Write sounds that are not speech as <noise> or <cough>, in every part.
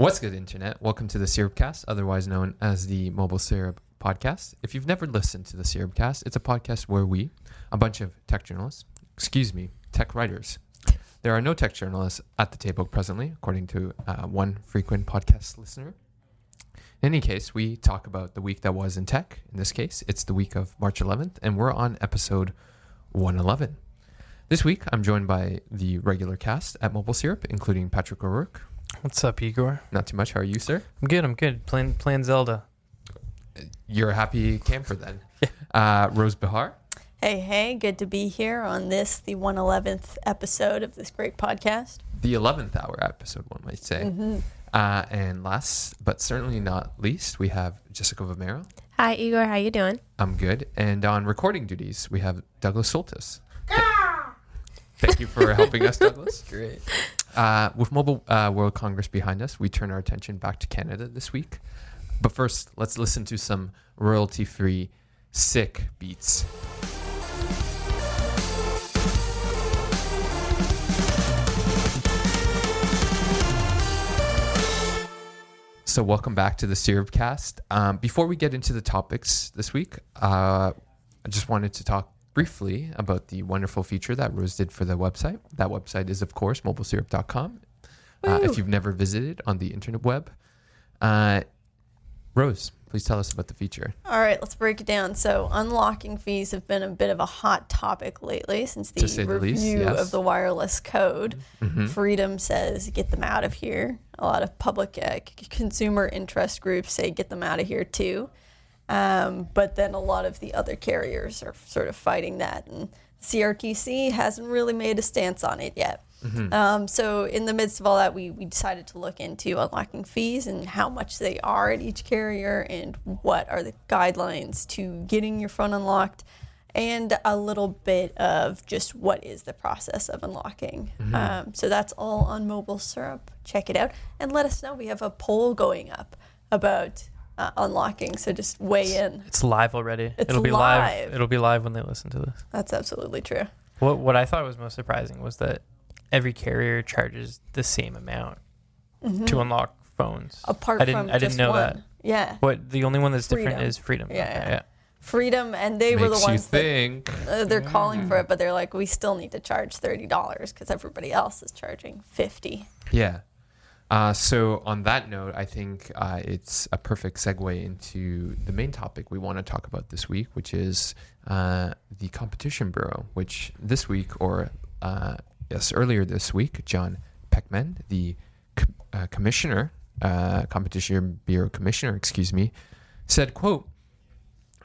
What's good, Internet? Welcome to the Syrupcast, otherwise known as the Mobile Syrup Podcast. If you've never listened to the Syrupcast, it's a podcast where we, a bunch of tech journalists, excuse me, tech writers, there are no tech journalists at the table presently, according to uh, one frequent podcast listener. In any case, we talk about the week that was in tech. In this case, it's the week of March 11th, and we're on episode 111. This week, I'm joined by the regular cast at Mobile Syrup, including Patrick O'Rourke. What's up, Igor? Not too much. How are you, sir? I'm good. I'm good. Playing playing Zelda. You're a happy camper then. <laughs> uh, Rose Behar. Hey, hey, good to be here on this, the 111th episode of this great podcast. the 11th hour episode, one might say. Uh, and last but certainly not least, we have Jessica Vomiero. Hi Igor, how you doing? I'm good. And on recording duties, we have Douglas Soltys. Thank you for helping us, <laughs> Douglas. Great. Uh, with Mobile uh, World Congress behind us, we turn our attention back to Canada this week. But first, let's listen to some royalty free sick beats. So, welcome back to the Syrupcast. Um, before we get into the topics this week, uh, I just wanted to talk briefly about the wonderful feature that Rose did for the website. That website is, of course, mobilesyrup.com. Uh, if you've never visited on the internet web, uh, Rose, please tell us about the feature. All right, let's break it down. So, unlocking fees have been a bit of a hot topic lately since the say the review least, yes. of the wireless code. Mm-hmm. Freedom says get them out of here. A lot of public uh, consumer interest groups say get them out of here too. Um, but then a lot of the other carriers are sort of fighting that, and CRTC hasn't really made a stance on it yet. Um, so, in the midst of all that, we, we decided to look into unlocking fees and how much they are at each carrier, and what are the guidelines to getting your phone unlocked, and a little bit of just what is the process of unlocking. Um, so, that's all on Mobile Syrup. Check it out and let us know. We have a poll going up about uh, unlocking, so just weigh in. It's live already. It's It'll be live. live. It'll be live when they listen to this. That's absolutely true. What what I thought was most surprising was that every carrier charges the same amount to unlock phones. Mm-hmm. Apart I didn't from I didn't just know one. that. Yeah. What the only one that's different Freedom. is freedom. Yeah, Okay, yeah. Freedom, and they were the Makes you ones that think. uh, they're calling for it, but they're like, we still need to charge thirty dollars because everybody else is charging fifty. Yeah. Uh, so on that note, I think uh, it's a perfect segue into the main topic we want to talk about this week, which is uh, the Competition Bureau. Which this week, or uh, yes, earlier this week, John Pecman, the co- uh, commissioner, uh, Competition Bureau commissioner, excuse me, said, "quote."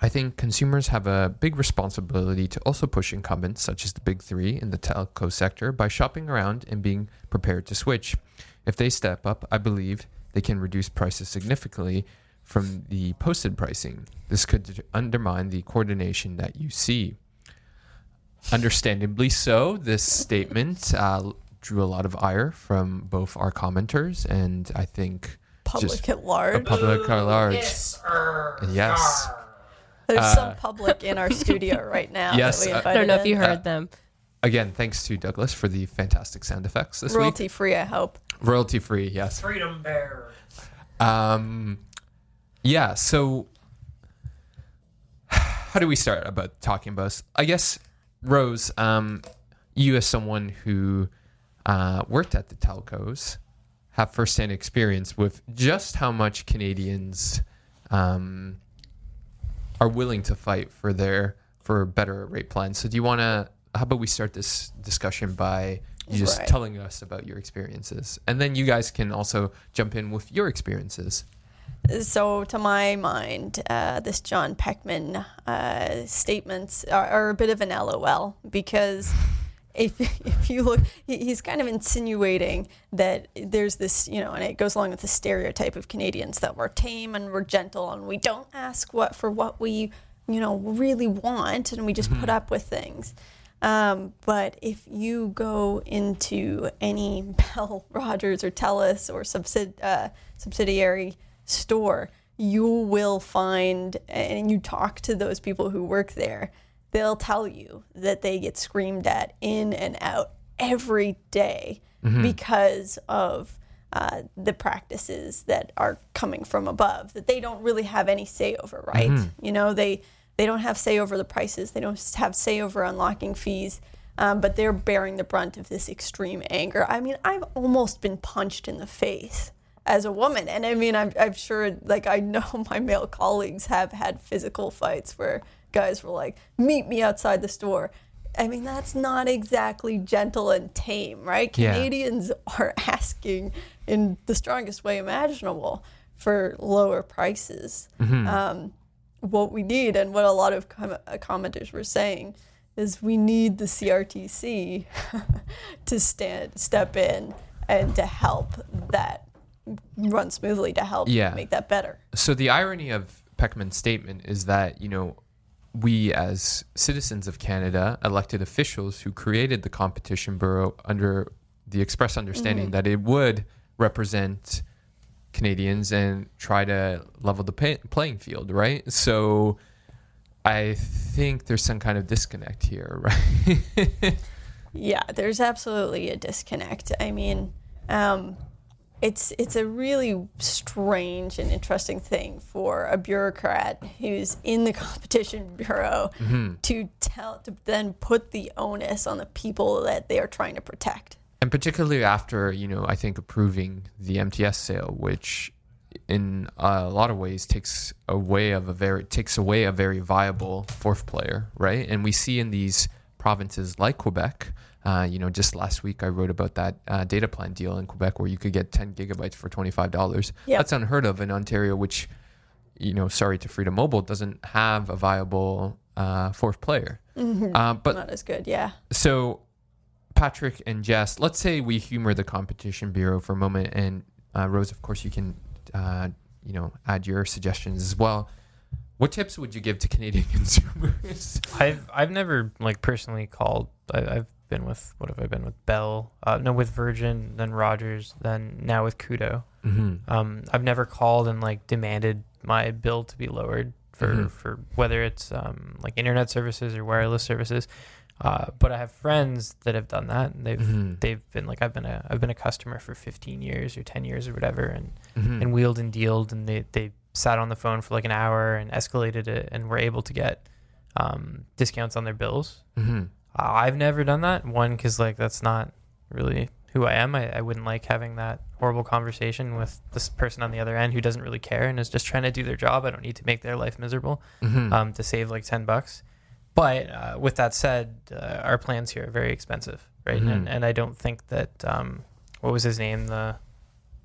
I think consumers have a big responsibility to also push incumbents such as the big three in the telco sector by shopping around and being prepared to switch. If they step up, I believe they can reduce prices significantly from the posted pricing. This could undermine the coordination that you see. Understandably so, this statement uh, drew a lot of ire from both our commenters and I think Public just at the large. public at large. Yes. There's uh, some public in our studio right now. yes, that we uh, I don't know if you heard Uh, them. Again, thanks to Douglas for the fantastic sound effects this royalty free. I hope. Royalty free, yes. Freedom Bear. Um, yeah. So, how do we start about talking about? this? I guess Rose, um, you as someone who uh, worked at the telcos, have firsthand experience with just how much Canadians um, are willing to fight for their for better rate plans. So, do you want to? How about we start this discussion by you just Right. telling us about your experiences, and then you guys can also jump in with your experiences. So, to my mind, uh, this John Pecman uh, statements are, are a bit of an LOL because if <laughs> if you look, he's kind of insinuating that there's this, you know, and it goes along with the stereotype of Canadians that we're tame and we're gentle and we don't ask what for what we, you know, really want and we just put up with things. Um, but if you go into any <laughs> Bell, Rogers, or Telus or subsid, uh, subsidiary store, you will find, and you talk to those people who work there, they'll tell you that they get screamed at in and out every day because of uh, the practices that are coming from above that they don't really have any say over, right? You know, they they don't have say over the prices, they don't have say over unlocking fees. Um, but they're bearing the brunt of this extreme anger. I mean, I've almost been punched in the face as a woman. And I mean, I'm, I'm sure, like, I know <laughs> my male colleagues have had physical fights where guys were like, meet me outside the store. I mean, that's not exactly gentle and tame, right? Yeah. Canadians <laughs> are asking in the strongest way imaginable for lower prices. Um, what we need, and what a lot of com- uh, commenters were saying, is we need the CRTC <laughs> to stand, step in, and to help that run smoothly, to help Yeah. make that better. So the irony of Pecman's statement is that you know we as citizens of Canada, elected officials who created the competition bureau under the express understanding that it would represent Canadians and try to level the pay- playing field, right? So I think there's some kind of disconnect here, <laughs> right? Yeah, there's absolutely a disconnect. I mean, um, it's it's a really strange and interesting thing for a bureaucrat who's in the <laughs> competition bureau to tell to then put the onus on the people that they are trying to protect. And particularly after you know I think approving the MTS sale, which in a lot of ways takes away of a very takes away a very viable fourth player, right? And we see in these provinces like Quebec. Uh, you know, just last week I wrote about that uh, data plan deal in Quebec where you could get 10 gigabytes for $25. Yep. That's unheard of in Ontario, which, you know, sorry to Freedom Mobile, doesn't have a viable uh, fourth player. Uh, but Not as good, yeah. so, Patrick and Jess, let's say we humor the competition bureau for a moment, and uh, Rose, of course, you can, uh, you know, add your suggestions as well. What tips would you give to Canadian <laughs> consumers? I've I've never like personally called. I, I've been with what have I been with Bell? Uh, no, with Virgin, then Rogers, then now with Koodo. mm-hmm. Um, I've never called and like demanded my bill to be lowered for Mhm. for whether it's um, like internet services or wireless services. Uh, but I have friends that have done that. And they've Mhm. they've been like I've been a I've been a customer for 15 years or 10 years or whatever, and Mm-hmm. and wheeled and dealed, and they they sat on the phone for like an hour and escalated it, and were able to get um, discounts on their bills. Mm-hmm. Uh, I've never done that. One, because like that's not really who I am. I, I wouldn't like having that horrible conversation with this person on the other end who doesn't really care and is just trying to do their job. I don't need to make their life miserable Mm-hmm. um, to save like ten bucks. But uh, with that said, uh, our plans here are very expensive, right? Mhm. And and I don't think that um, what was his name the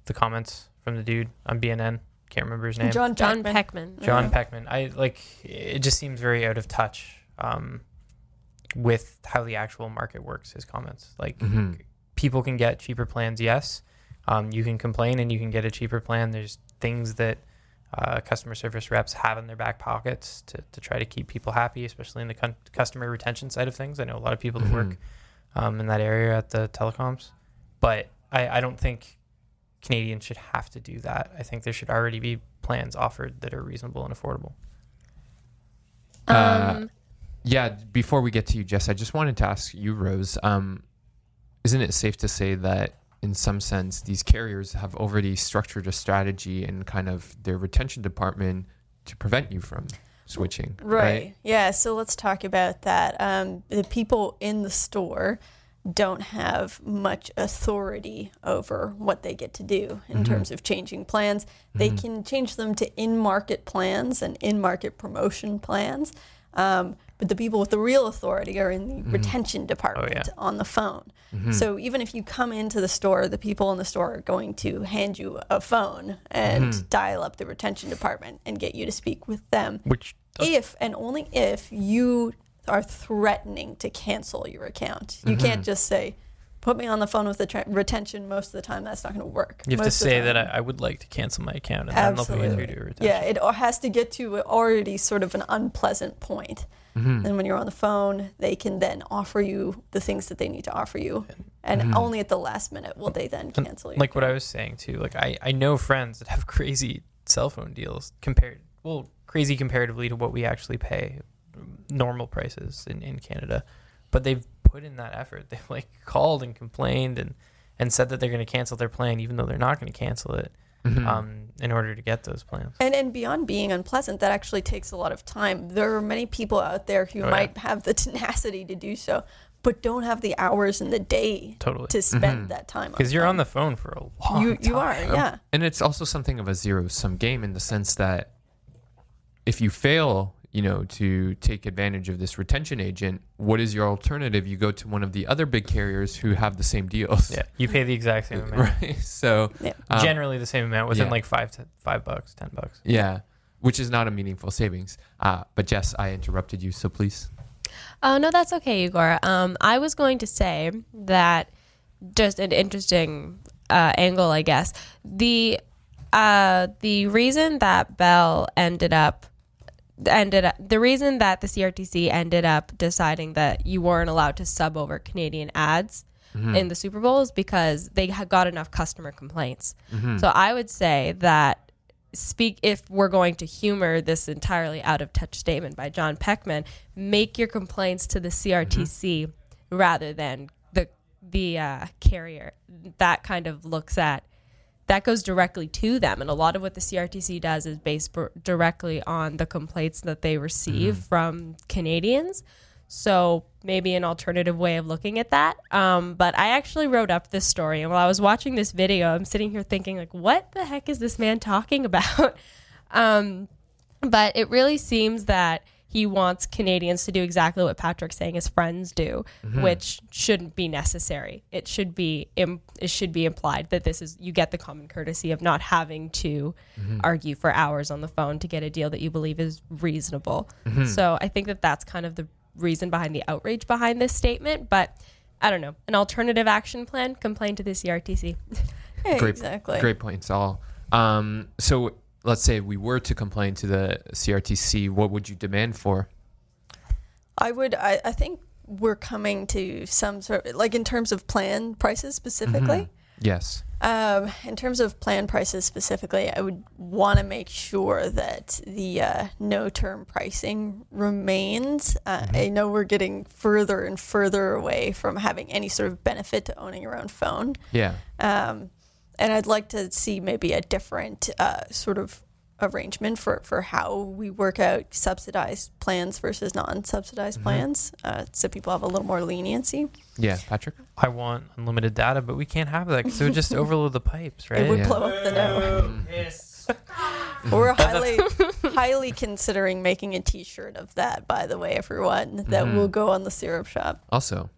the comments from the dude on BNN can't remember his name. John John Pecman. Pecman. John Pecman. I like it. Just seems very out of touch um, with how the actual market works. His comments, like Mm-hmm. people can get cheaper plans. Yes, um, you can complain and you can get a cheaper plan. There's things that uh, customer service reps have in their back pockets to, to try to keep people happy, especially in the con- customer retention side of things. I know a lot of people that work um, in that area at the telecoms, but I, I don't think Canadians should have to do that. I think there should already be plans offered that are reasonable and affordable. Uh, Um, Yeah, before we get to you, Jess, I just wanted to ask you, Rose. Um, isn't it safe to say that, in some sense, these carriers have already structured a strategy and kind of their retention department to prevent you from switching? Right. Yeah. So let's talk about that. Um, the people in the store don't have much authority over what they get to do in terms of changing plans. They can change them to in market plans and in market promotion plans. Um, but the people with the real authority are in the mm-hmm. retention oh, department on the phone. Mm-hmm. So even if you come into the store, the people in the store are going to hand you a phone and mm-hmm. dial up the retention department and get you to speak with them. Which uh, if and only if you are threatening to cancel your account. You can't just say, "Put me on the phone with the tra- retention." Most of the time, that's not going to work. You have to Most of the say that I, I would like to cancel my account, and then they'll put you Absolutely. through to retention. Yeah, it has to get to already sort of an unpleasant point. Mm-hmm. And when you're on the phone, they can then offer you the things that they need to offer you. And only at the last minute will they then cancel you. like what I was saying too. Like I, I know friends that have <laughs> crazy cell phone deals compared well crazy comparatively to what we actually pay normal prices in, in Canada. But they've put in that effort. <laughs> They've like called and complained and, and said that they're going to cancel their plan even though they're not going to cancel it Mm-hmm. um, in order to get those plans. And and beyond being unpleasant, that actually takes a lot of time. There are many people out there who Oh, yeah. might have the <laughs> tenacity to do so, but don't have the hours in the day Totally. to spend that time. Because you're on the phone for a long you time. you are yeah. And it's also something of a zero sum game in the sense that if you fail, you know, to take advantage of this retention agent, what is your alternative? You go to one of the other big carriers who have the same deals. Yeah, you pay the exact same <laughs> amount. Right. So, Yeah. um, Generally the same amount within yeah. like five to five bucks, ten bucks. yeah, which is not a meaningful savings. Uh, but Jess, I interrupted you, so please. Oh, no, that's okay, Igor. Um, I was going to say that just an interesting uh, angle, I guess. The uh, the reason that Bell ended up ended up the reason that the CRTC ended up deciding that you weren't allowed to sub over Canadian ads mm-hmm. in the Super Bowl is because they had got enough customer complaints. Mm-hmm. So I would say that speak if we're going to humor this entirely out of touch statement by John Pecman, make your complaints to the CRTC mm-hmm. rather than the the uh, carrier. That kind of looks at that goes directly to them, and a lot of what the CRTC does is based directly on the complaints that they receive from Canadians. So maybe an alternative way of looking at that. Um, but I actually wrote up this story, and while I was watching this video, I'm sitting here thinking, like, what the heck is this man talking <laughs> about? um, but it really seems that he wants Canadians to do exactly what Patrick's saying his friends do, mm-hmm. which shouldn't be necessary. It should be Im- it should be implied that this is you get the common courtesy of not having to mm-hmm. argue for hours on the phone to get a deal that you believe is reasonable. Mm-hmm. So I think that that's kind of the reason behind the outrage behind this statement, but I don't know. An alternative action plan, complain to the CRTC. <laughs> Yeah, Great, exactly. Great points, all. Um, so let's say we were to complain to the CRTC, what would you demand for? I would. I, I think we're coming to some sort of like in terms of plan prices specifically. Yes. Um, in terms of plan prices specifically, I would want to make sure that the uh, no term pricing remains. Uh, I know we're getting further and further away from having any sort of benefit to owning your own phone. Yeah. Um, and I'd like to see maybe a different uh, sort of arrangement for, for how we work out subsidized plans versus non subsidized plans uh, so people have a little more leniency. Yeah. Patrick? I want unlimited data, but we can't have that because it would just <laughs> overload the pipes, right? It would Yeah. blow up the network. <laughs> We're highly, <laughs> highly considering making a T-shirt of that. By the way, everyone, that will go on the syrup shop. Also,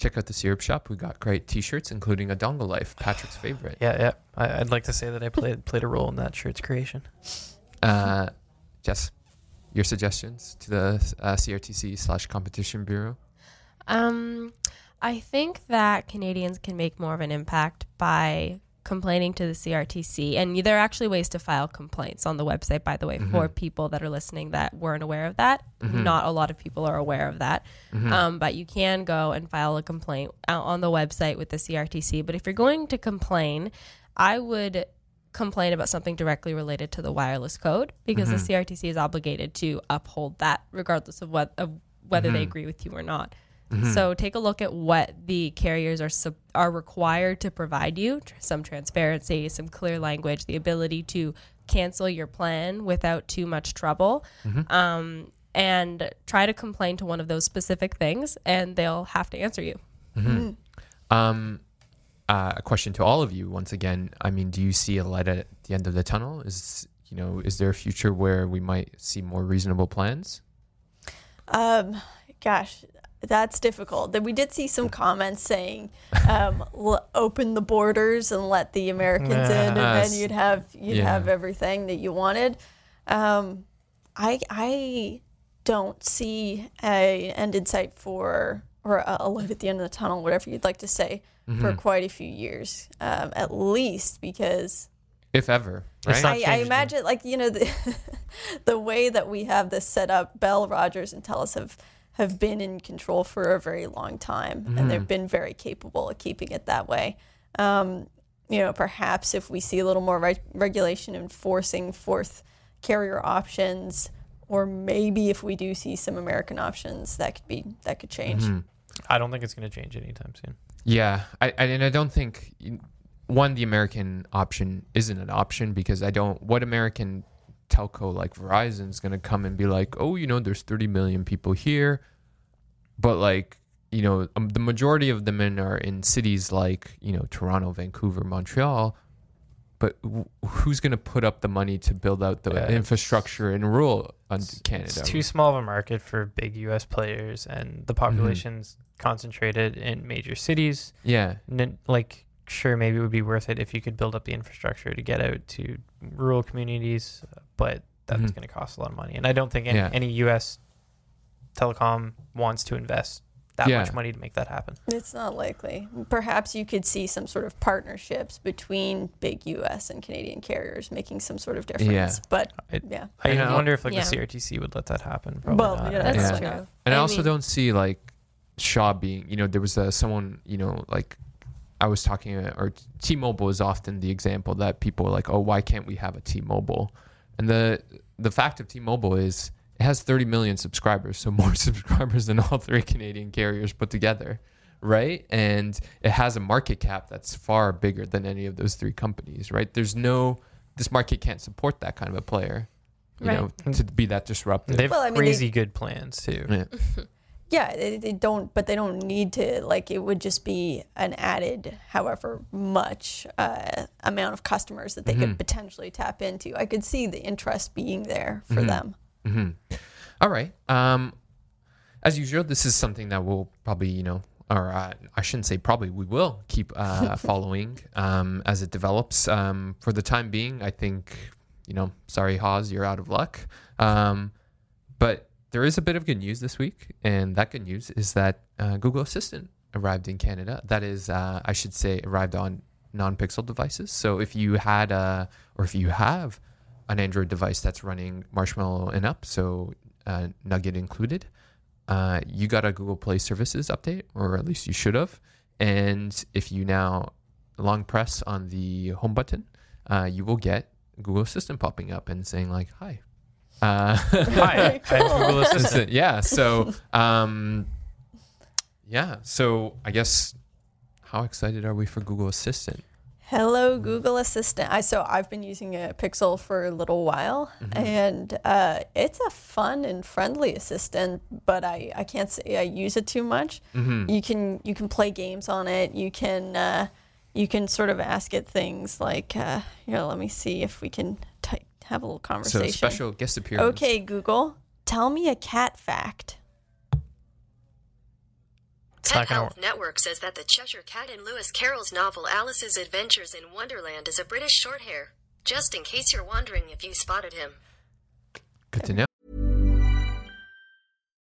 check out the syrup shop. We got great T-shirts, including a dongle life, Patrick's favorite. <sighs> Yeah, yeah. I, I'd like to say that I played played a role in that shirt's creation. Uh, Jess, your suggestions to the uh, CRTC slash Competition Bureau? Um, I think that Canadians can make more of an impact by complaining to the CRTC. And there are actually ways to file complaints on the website, by the way, for mm-hmm. people that are listening that weren't aware of that. Mm-hmm. Not a lot of people are aware of that. Mm-hmm. Um, but you can go and file a complaint out on the website with the CRTC. But if you're going to complain, I would complain about something directly related to the wireless code because the CRTC is obligated to uphold that regardless of what of whether they agree with you or not. So take a look at what the carriers are sub- are required to provide you, tr- some transparency, some clear language, the ability to cancel your plan without too much trouble. Um, and try to complain to one of those specific things and they'll have to answer you. Um, uh, a question to all of you once again. I mean, do you see a light at the end of the tunnel? Is you know, is there a future where we might see more reasonable plans? Um, gosh, that's difficult. That we did see some comments saying, um, <laughs> l- "Open the borders and let the Americans in, and then you'd have you'd Yeah. have everything that you wanted." Um, I I don't see a end in sight for or a a light at the end of the tunnel, whatever you'd like to say, Mm-hmm. for quite a few years, um, at least because if ever, right? I, I changed, imagine like you know the <laughs> the way that we have this set up, Bell, Rogers, and Telus have have been in control for a very long time, and they've been very capable of keeping it that way. Um, you know, perhaps if we see a little more reg- regulation enforcing fourth carrier options, or maybe if we do see some American options, that could be that could change. I don't think it's going to change anytime soon. Yeah, I, I and I don't think one the American option isn't an option because I don't. What American telco like Verizon is going to come and be like, oh, you know, there's 30 million people here, but like you know, um, the majority of them in are in cities like you know Toronto, Vancouver, Montreal. But wh- who's going to put up the money to build out the Yeah, infrastructure in rural un- Canada? It's too small of a market for big U.S. players, and the population's concentrated in major cities. yeah, N- like, sure, maybe it would be worth it if you could build up the infrastructure to get out to rural communities, but that's Mhm. going to cost a lot of money. And I don't think any, Yeah. any U.S. telecom wants to invest that Yeah. much money to make that happen. It's not likely. Perhaps you could see some sort of partnerships between big U.S. and Canadian carriers making some sort of difference. Yeah. But It- yeah, I I know. wonder if like Yeah. the CRTC would let that happen. Probably Well, not. yeah, That's Yeah. true. And I, I also mean- don't see like Shaw being, you know, there was uh, someone, you know, like I was talking, uh, or T-Mobile is often the example that people are like, oh, why can't we have a T-Mobile? And the the fact of T-Mobile is it has 30 million subscribers, so more <laughs> subscribers than all three Canadian carriers put together, right? And it has a market cap that's far bigger than any of those three companies, right? There's no this market can't support that kind of a player, you Right. know, to be that disruptive. They have Well, I mean, they- crazy good plans too. Yeah. <laughs> yeah, they, they don't. But they don't need to. Like, it would just be an added, however much uh, amount of customers that they Mm-hmm. could potentially tap into. I could see the interest being there Mm-hmm. for them. hmm All right. Um, as usual, this is something that we'll probably, you know, or uh, I shouldn't say probably, we will keep uh, <laughs> following um, as it develops. Um, for the time being, I think, you know, sorry, Haas, you're out of luck. Um, but there is a bit of good news this week, and that good news is that uh, Google Assistant arrived in Canada. That is, uh, I should say, arrived on non-Pixel devices. So if you had, a, or if you have an Android device that's running Marshmallow and up, so uh, Nougat included, uh, you got a Google Play Services update, or at least you should have. And if you now long press on the home button, uh, you will get Google Assistant popping up and saying like, "Hi." Uh, <laughs> Hi, I'm Google Assistant. Assistant. Yeah. So, um, yeah. So I guess how excited are we for Google Assistant? Hello, Google Assistant. I so I've been using a Pixel for a little while, and uh, it's a fun and friendly assistant. But I, I can't say I use it too much. You can you can play games on it. You can uh, you can sort of ask it things like, uh, here, let me see if we can type, have a little So conversation. special guest appearance. Okay, Google, tell me a cat fact. It's Pet Health Network says that the Cheshire Cat in Lewis Carroll's novel Alice's Adventures in Wonderland is a British Shorthair. Just in case you're wondering if you spotted him. Good to know.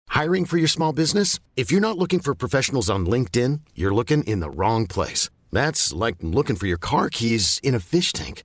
Hiring for your small business? If you're not looking for professionals on LinkedIn, you're looking in the wrong place. That's like looking for your car keys in a fish tank.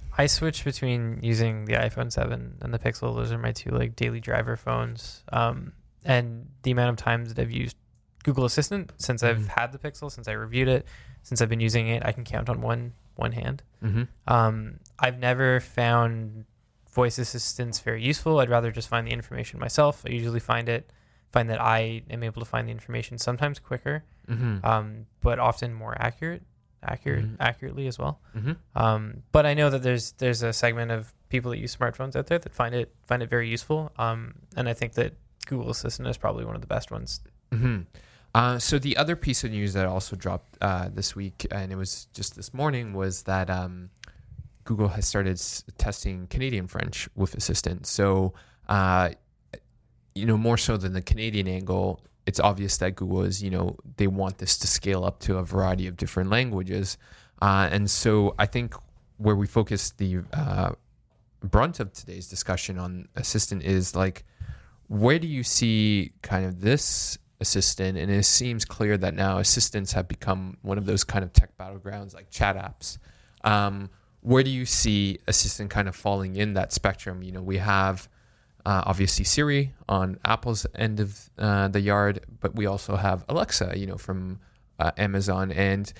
I switch between using the iPhone 7 and the Pixel. Those are my two like daily driver phones. Um, and the amount of times that I've used Google Assistant since I've Mhm. had the Pixel, since I reviewed it, since I've been using it, I can count on one one hand. hmm Um, I've never found voice assistants very useful. I'd rather just find the information myself. I usually find it find that I am able to find the information sometimes quicker, hmm um, but often more accurate, accurate, Mhm. accurately as well. hmm Um, but I know that there's there's a segment of people that use smartphones out there that find it find it very useful. Um, and I think that Google Assistant is probably one of the best ones Mhm. Uh, so the other piece of news that also dropped uh, this week, and it was just this morning, was that um, Google has started s- testing Canadian French with Assistant. So, uh, you know, more so than the Canadian angle, it's obvious that Google is, you know, they want this to scale up to a variety of different languages. Uh, and so I think where we focus the uh, brunt of today's discussion on Assistant is like, where do you see kind of this assistant? And it seems clear that now assistants have become one of those kind of tech battlegrounds like chat apps. Um, where do you see assistant kind of falling in that spectrum? You know we have uh, obviously siri on apple's end of uh, the yard but we also have alexa you know from uh, amazon and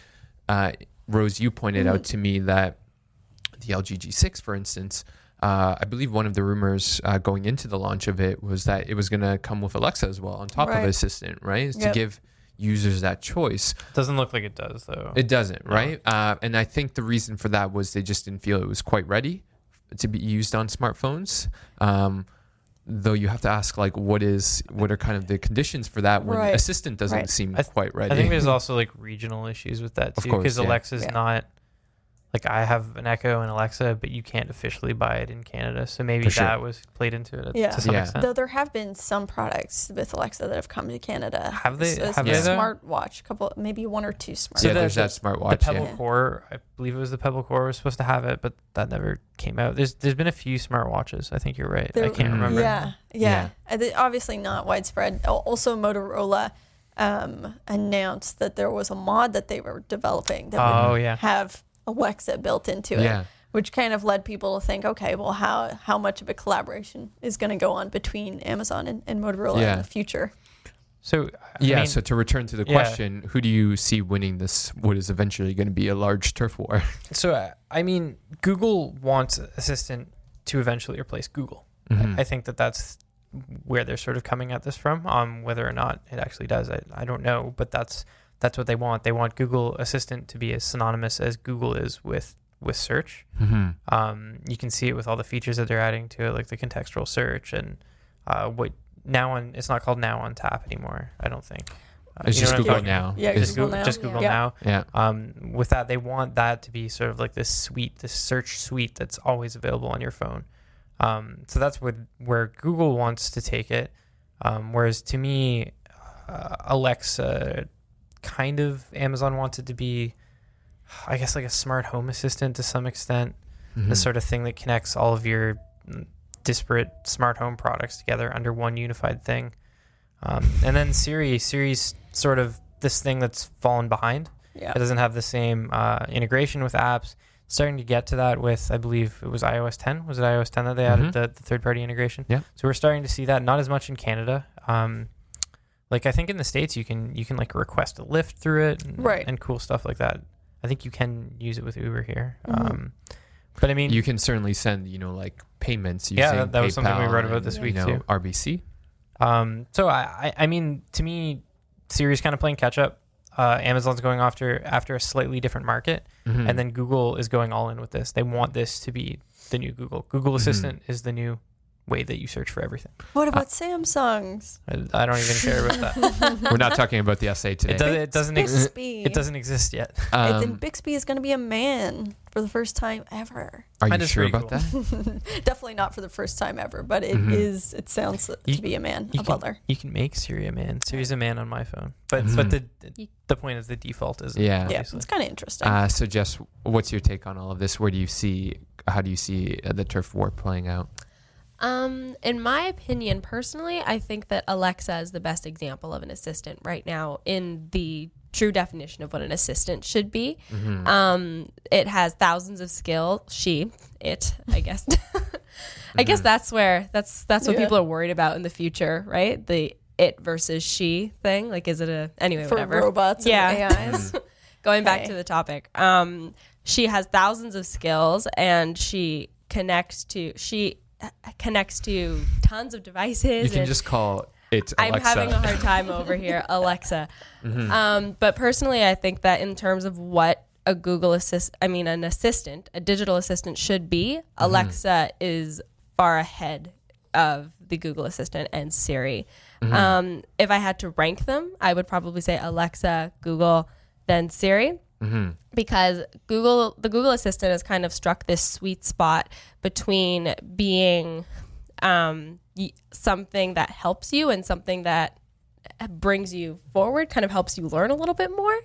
uh, rose you pointed out to me that the LG G6, for instance, uh, I believe one of the rumors uh, going into the launch of it was that it was going to come with Alexa as well on top Right. of Assistant, right? Is Yep. to give users that choice. Doesn't look like it does though. It doesn't, right? Uh, and I think the reason for that was they just didn't feel it was quite ready to be used on smartphones. Um, though you have to ask, like, what is what are kind of the conditions for that when Right. Assistant doesn't Right. seem th- quite ready? I think <laughs> there's also like regional issues with that Of too, course, because yeah. Alexa's Yeah. not like I have an Echo and Alexa, but you can't officially buy it in Canada. So maybe sure. that was played into it Yeah. to some Yeah. extent. Though there have been some products with Alexa that have come to Canada. Have they- S- have they, a though? smartwatch, couple, maybe one or two smart. So yeah, there's there's that smartwatch. the Pebble yeah. Core, I believe it was the Pebble Core was supposed to have it, but that never came out. There's there's been a few smartwatches. I think you're right. I can't Mhm. remember. Yeah, yeah. Uh, they- Obviously not widespread. Also, Motorola um, announced that there was a mod that they were developing that Oh, would yeah. have Alexa built into it. Yeah. Which kind of led people to think, okay, well, how how much of a collaboration is going to go on between Amazon and, and Motorola Yeah. in the future? So I Yeah. mean, so to return to the yeah. question, who do you see winning this? What is eventually going to be a large turf war? <laughs> So uh, I mean, Google wants Assistant to eventually replace Google. Mhm. I think that that's where they're sort of coming at this from. Um, whether or not it actually does, I, I don't know. But that's that's what they want. They want Google Assistant to be as synonymous as Google is with with search. Mhm. Um, you can see it with all the features that they're adding to it, like the contextual search and uh, what now on. It's not called Now on Tap anymore. I don't think. Uh, It's just Google now. Yeah, Just Google Google, Now, just Google yeah. Now Yeah. um, with that they want that to be sort of like this suite this search suite that's always available on your phone um, so that's where, where google wants to take it um, whereas to me uh, alexa kind of amazon wants it to be i guess like a smart home assistant to some extent Mhm. the sort of thing that connects all of your mm, disparate smart home products together under one unified thing um, and then siri siri's sort of this thing that's fallen behind Yeah. it doesn't have the same uh, integration with apps. Starting to get to that with, I believe it was iOS 10. Was it iOS 10 that they added the, the third party integration? Yeah. So we're starting to see that. Not as much in Canada. Um, like I think in the states you can you can like request a Lyft through it, and, Right. and cool stuff like that. I think you can use it with Uber here. Mhm. Um, but I mean, you can certainly send, you know, like payments using Yeah, that- that was something we wrote about this and, this you week, know, too. RBC. Um, so I, I, I mean, to me, Siri's kind of playing catch up. Uh, Amazon's going after after a slightly different market, Mhm. and then Google is going all in with this. They want this to be the new Google. Google Assistant is the new way that you search for everything. What about Samsung's? I, I don't even care about that. We're not talking about the SA today. It, does, it doesn't exist. It doesn't exist yet. <laughs> I Um, think Bixby is going to be a man for the first time ever. are That you sure pretty about that? <laughs> Definitely not for the first time ever, but it is. Mhm. It sounds You- to be a man, You a can, butler. you can make Siri a man. Siri's a man on my phone, but Mhm. but the the point is the default is Yeah. Yeah, it's kind of interesting. Uh, so, Jess, what's your take on all of this? Where do you see? How do you see uh, the turf war playing out? Um, in my opinion, personally, I think that Alexa is the best example of an assistant right now in the true definition of what an assistant should be. Mm-hmm. Um, it has thousands of skill. She, it, I guess. <laughs> I guess that's where that's that's what Yeah. people are worried about in the future, right? The it versus she thing. Like, is it a anyway? for whatever. robots Yeah. and AIs. <laughs> Going back Okay. to the topic, um, she has thousands of skills, and she connects to she connects to tons of devices. You can just call it I'm having a hard time over here, <laughs> Alexa. Um, but personally, I think that in terms of what a Google assist, I mean, an assistant, a digital assistant should be, Alexa is far ahead of the Google Assistant and Siri. Um, if I had to rank them, I would probably say Alexa, Google, then Siri because Google, the Google Assistant has kind of struck this sweet spot between being um, something that helps you and something that brings you forward, kind of helps you learn a little bit more.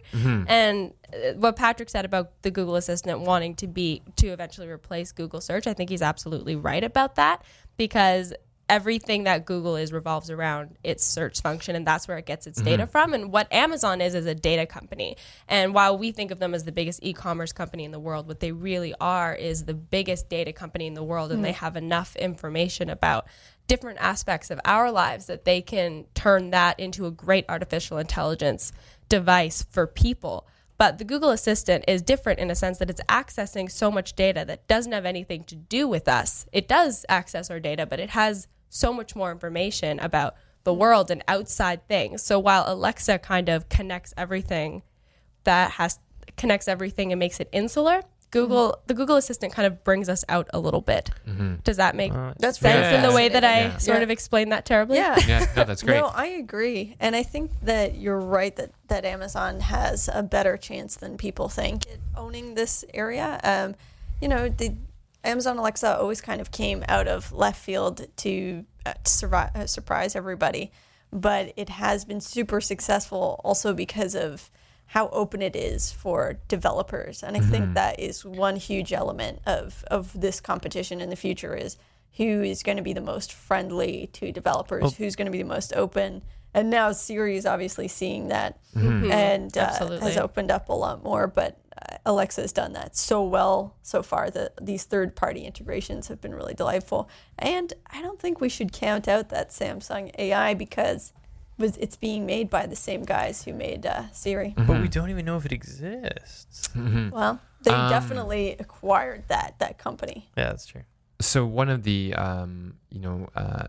And uh, what Patrick said about the Google Assistant wanting to be to eventually replace Google Search, I think he's absolutely right about that because everything that Google is revolves around its search function and that's where it gets its mm-hmm. data from and what Amazon is is a data company. And while we think of them as the biggest e-commerce company in the world, what they really are is the biggest data company in the world and they mm. have enough information about different aspects of our lives that they can turn that into a great artificial intelligence device for people. But the Google Assistant is different in a sense that it's accessing so much data that doesn't have anything to do with us. It does access our data, but it has so much more information about the world and outside things. So while Alexa kind of connects everything that has connects everything and makes it insular, Google the Google Assistant kind of brings us out a little bit. Does that make That's sense very in the way that I fascinating. sort Yeah. of explained that terribly? Yeah. Yeah, no, that's great. <laughs> No, I agree, and I think that you're right that that Amazon has a better chance than people think at owning this area. Um, you know, the Amazon Alexa always kind of came out of left field to, uh, to survi- uh, surprise everybody, but it has been super successful also because of how open it is for developers, and I think that is one huge element of of this competition in the future is who is going to be the most friendly to developers, who's going to be the most open. And now Siri is obviously seeing that and uh, has opened up a lot more. But Alexa has done that so well so far that these third party integrations have been really delightful. And I don't think we should count out that Samsung AI because was it's being made by the same guys who made uh, Siri. But we don't even know if it exists. Well, they Um, definitely acquired that that company. Yeah, that's true. so one of the um, you know uh,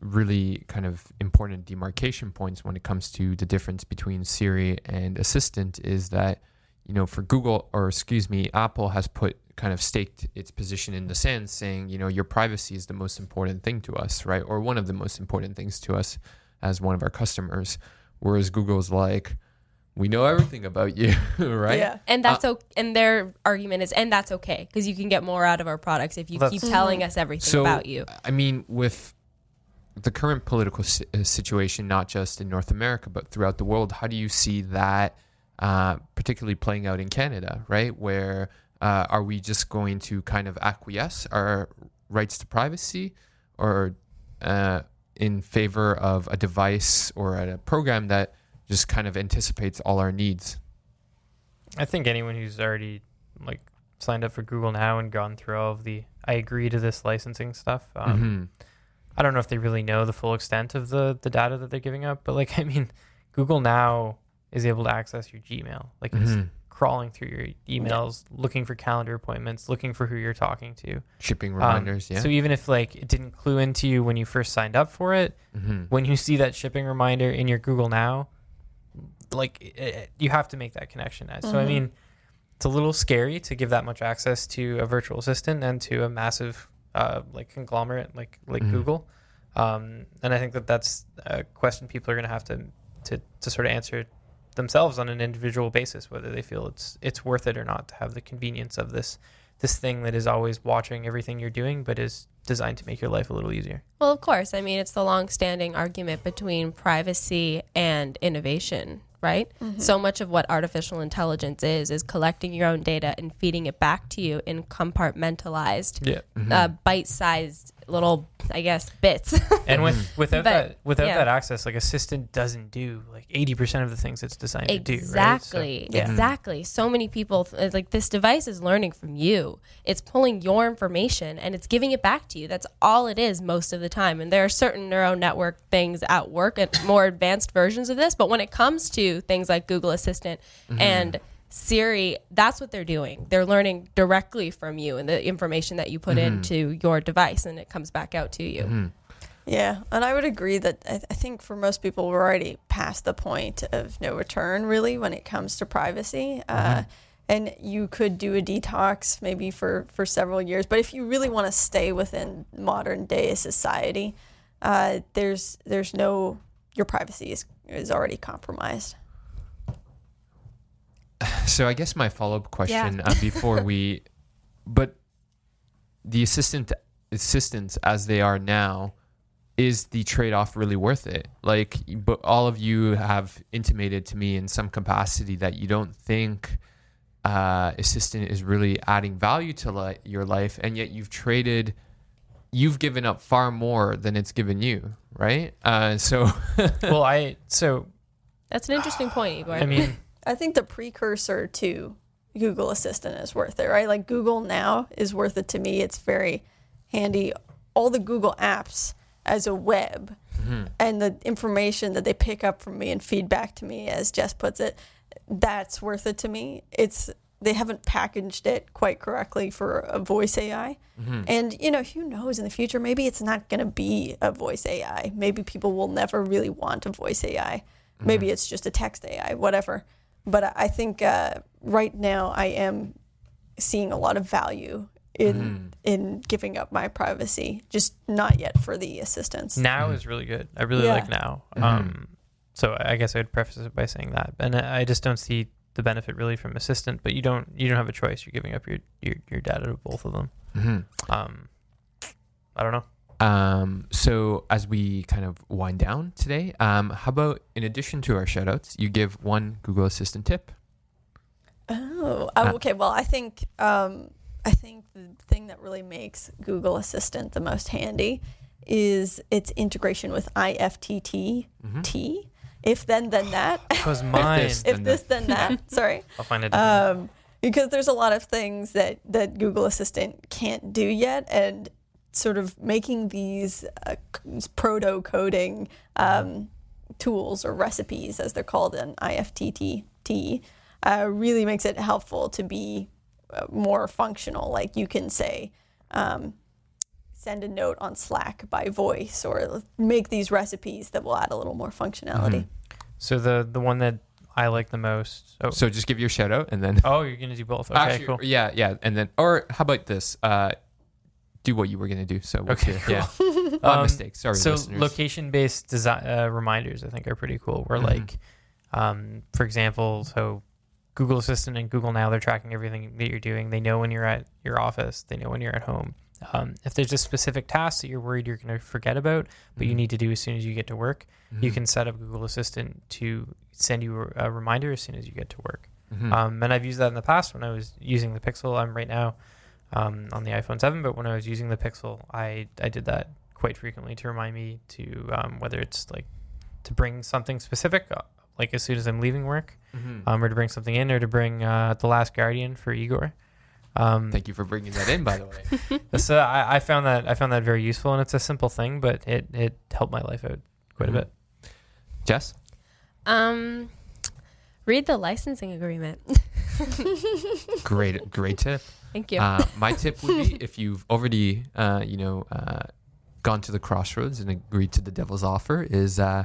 really kind of important demarcation points when it comes to the difference between Siri and Assistant is that you know for Google or excuse me Apple has put kind of staked its position in the sand saying you know your privacy is the most important thing to us right or one of the most important things to us as one of our customers whereas Google's like we know everything about you <laughs> right Yeah. And that's o- and their argument is, and that's okay because you can get more out of our products if you Well, keep that's- telling us everything so about you. I mean, with the current political si- uh, situation, not just in North America but throughout the world, how do you see that uh, particularly playing out in Canada? Right, where uh, are we just going to kind of acquiesce our rights to privacy, or uh, in favor of a device or a program that just kind of anticipates all our needs? I think anyone who's already like signed up for Google now and gone through all of the I agree to this licensing stuff. Um, Mhm. I don't know if they really know the full extent of the the data that they're giving up, but like <laughs> I mean, Google now is able to access your Gmail, like it's Mhm. crawling through your emails, looking for calendar appointments, looking for who you're talking to. Shipping Um, reminders, yeah. So even if like it didn't clue into you when you first signed up for it, Mhm. when you see that shipping reminder in your Google Now, like it, it- you have to make that connection. So I mean, it's a little scary to give that much access to a virtual assistant and to a massive uh, like conglomerate like like Google. Um, and I think that that's a question people are going to have to to to sort of answer themselves on an individual basis whether they feel it's it's worth it or not to have the convenience of this this thing that is always watching everything you're doing but is designed to make your life a little easier. Well, of course. I mean, it's the long-standing argument between privacy and innovation, right? So much of what artificial intelligence is is collecting your own data and feeding it back to you in compartmentalized, Yeah. uh, bite-sized little, I guess, bits. <laughs> And with without But, that without yeah. that access, like Assistant doesn't do like eighty percent of the things it's designed to do. Right? So- Exactly. Exactly. So many people like this device is learning from you. It's pulling your information and it's giving it back to you. That's all it is most of the time. And there are certain neural network things at work and more advanced versions of this, but when it comes to things like Google Assistant mm-hmm. and Siri, that's what they're doing. They're learning directly from you and the information that you put into your device and it comes back out to you. Yeah, and I would agree that I, I think for most people we're already past the point of no return, really, when it comes to privacy. Uh, and you could do a detox maybe for for several years, but if you really want to stay within modern day society, uh, there's there's no your privacy is is already compromised. <sighs> So I guess my follow up question uh, before we, <laughs> but the assistant assistants as they are now, is the trade off really worth it? Like, but all of you have intimated to me in some capacity that you don't think uh, assistant is really adding value to li- your life, and yet you've traded. You've given up far more than it's given you, right? Uh, so, well, I so That's an interesting point, Igor. I mean, I think the precursor to Google Assistant is worth it, right? Like Google Now is worth it to me. It's very handy. All the Google apps as a web mm-hmm. and the information that they pick up from me and feedback to me, as Jess puts it, that's worth it to me. It's they haven't packaged it quite correctly for a voice AI. Mm-hmm. And you know, who knows in the future maybe it's not going to be a voice AI. Maybe people will never really want a voice AI. Maybe mm-hmm. it's just a text AI, whatever. But I- I think uh, right now I am seeing a lot of value in in giving up my privacy. Just not yet for the assistants. now is really good. I really Yeah. like now. Um, so I guess I would preface it by saying that, and I I just don't see the benefit really from assistant. But you don't you don't have a choice. You're giving up your your, your data to both of them. Mhm. Um, I don't know. Um, so as we kind of wind down today, um, how about in addition to our shoutouts, you give one Google Assistant tip? Oh, Uh, oh, okay. Well, I think um, I think the thing that really makes Google Assistant the most handy is its integration with IFTTT. Mm-hmm. If then then that. Was mine. this- if Then this then that. <laughs> <laughs> Sorry. <laughs> I'll find it. um, because there's a lot of things that, that Google Assistant can't do yet, and sort of making these uh, proto coding um, tools or recipes, as they're called in IFTTT, uh, really makes it helpful to be uh, more functional. Like you can say, um, send a note on Slack by voice, or make these recipes that will add a little more functionality. so the the one that I like the most. Oh, So just give your shout out and then. oh, you're gonna do both. Okay, Actually, cool. Yeah, yeah, and then or how about this? Uh, do what you were gonna do. So we'll Okay, see. yeah, my Um, mistake. Sorry, so location-based design uh, reminders, I think, are pretty cool. Where Mhm. like, um, for example, so Google Assistant and Google Now, they're tracking everything that you're doing. They know when you're at your office. They know when you're at home. Um, if there's a specific task that you're worried you're going to forget about, but you Mhm. need to do as soon as you get to work, you Mhm. can set up Google Assistant to send you a reminder as soon as you get to work. Mhm. Um, and I've used that in the past when I was using the Pixel. I'm right now um, on the iPhone 7, but when I was using the Pixel, I, I did that quite frequently to remind me to um, whether it's like to bring something specific, uh, like as soon as I'm leaving work, Mhm. um, or to bring something in, or to bring uh, The Last Guardian for Igor. Um, Thank you for bringing that in, by the way. <laughs> so I, I found that I found that very useful, and it's a simple thing, but it, it helped my life out quite Mhm. a bit. Jess, Um, read the licensing agreement. great, great tip. <laughs> Thank you. Uh, <laughs> my tip would be if you've already, uh, you know, uh, gone to the crossroads and agreed to the devil's offer, is uh,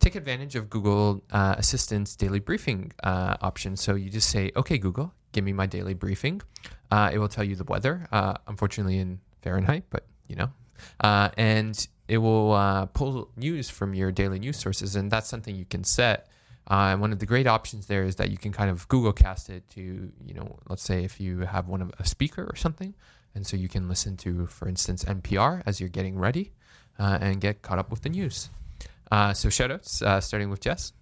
take advantage of Google uh, Assistant's daily briefing uh, option. So you just say, "Okay, Google, give me my daily briefing." Uh, it will tell you the weather, uh, unfortunately in Fahrenheit, but you know, uh, and it will uh, pull news from your daily news sources, and that's something you can set. Uh, and one of the great options there is that you can kind of Google cast it to, you know, let's say if you have one of a speaker or something, and so you can listen to, for instance, NPR as you're getting ready, uh, and get caught up with the news. Uh, so shoutouts, uh, starting with Jess,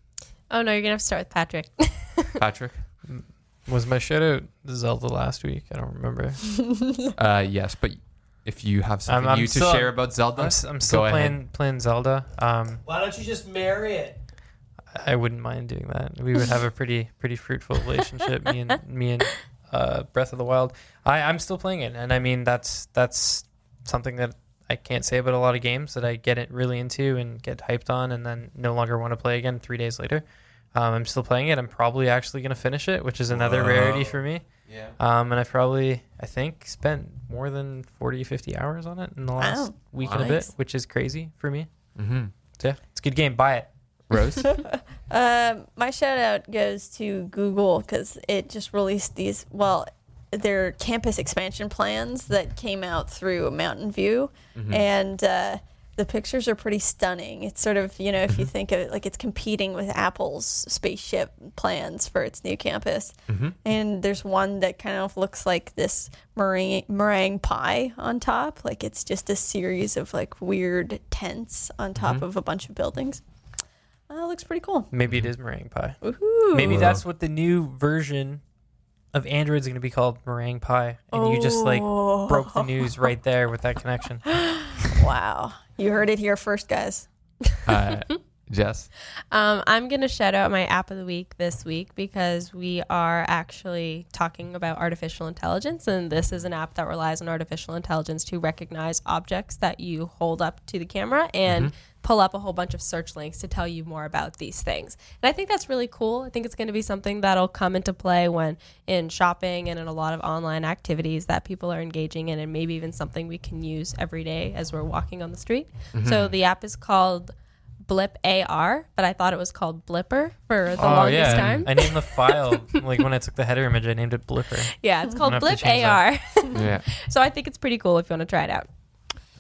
oh no, you're gonna have to start with Patrick. <laughs> Patrick. Was my shout out Zelda last week? I don't remember. <laughs> Uh, yes, but if you have something I'm new to share about Zelda, I'm, s- I'm still go ahead. playing playing Zelda. Um, Why don't you just marry it? I wouldn't mind doing that. We would have a pretty <laughs> pretty fruitful relationship. me and me and uh, Breath of the Wild. I I'm still playing it, and I mean that's that's something that I can't say about a lot of games that I get it really into and get hyped on, and then no longer want to play again three days later. Um, I'm still playing it. I'm probably actually going to finish it, which is another rarity for me. Yeah. Um, and I've probably, I think, spent more than 40, 50 hours on it in the last Wow. week and a bit, which is crazy for me. Mm-hmm. So yeah, it's a good game. Buy it. Rose. <laughs> Um, my shout out goes to Google because it just released these, well, their campus expansion plans that came out through Mountain View. And uh, the pictures are pretty stunning. It's sort of, you know, if you think of it like it's competing with Apple's spaceship plans for its new campus. And there's one that kind of looks like this meringue, meringue pie on top. Like it's just a series of like weird tents on top of a bunch of buildings. Uh, looks pretty cool. Maybe it is meringue pie. Woohoo. Maybe that's what the new version of Android's going to be called meringue pie, and you just like broke the news right there with that connection. <gasps> Wow. You heard it here first, guys. Uh, Jess, Um, I'm going to shout out my app of the week this week because we are actually talking about artificial intelligence. And this is an app that relies on artificial intelligence to recognize objects that you hold up to the camera and pull up a whole bunch of search links to tell you more about these things. And I think that's really cool. I think it's going to be something that'll come into play when in shopping and in a lot of online activities that people are engaging in, and maybe even something we can use every day as we're walking on the street. So the app is called Blippar, but I thought it was called Blipper for the oh longest yeah, time. I named the file <laughs> like when I took the header image, I named it Blipper. yeah, it's called I'm gonna have Blippar. <laughs> yeah. so I think it's pretty cool if you want to try it out.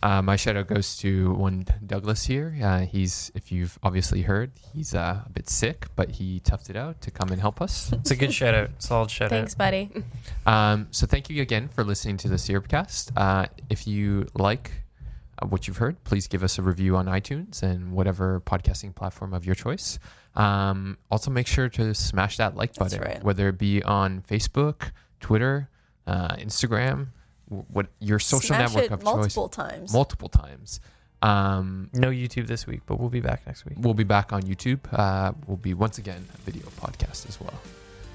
Uh, my shout out goes to one Douglas here. Uh, he's, if you've obviously heard, he's uh, a bit sick, but he toughed it out to come and help us. It's a good shout out, solid shout Thanks, out. buddy. Um, so thank you again for listening to the Syrupcast. Uh, if you like what you've heard, please give us a review on iTunes and whatever podcasting platform of your choice. Um, also, make sure to smash that like button, right. whether it be on Facebook, Twitter, uh, Instagram, what your social Smash network it of multiple choice, times. multiple times. Um, No YouTube this week, but we'll be back next week. we'll be back on YouTube. Uh, we'll be once again a video podcast as well.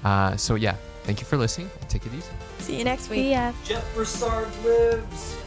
Uh, so yeah, thank you for listening. Take it easy. See you next week. See ya. Jeff Broussard lives.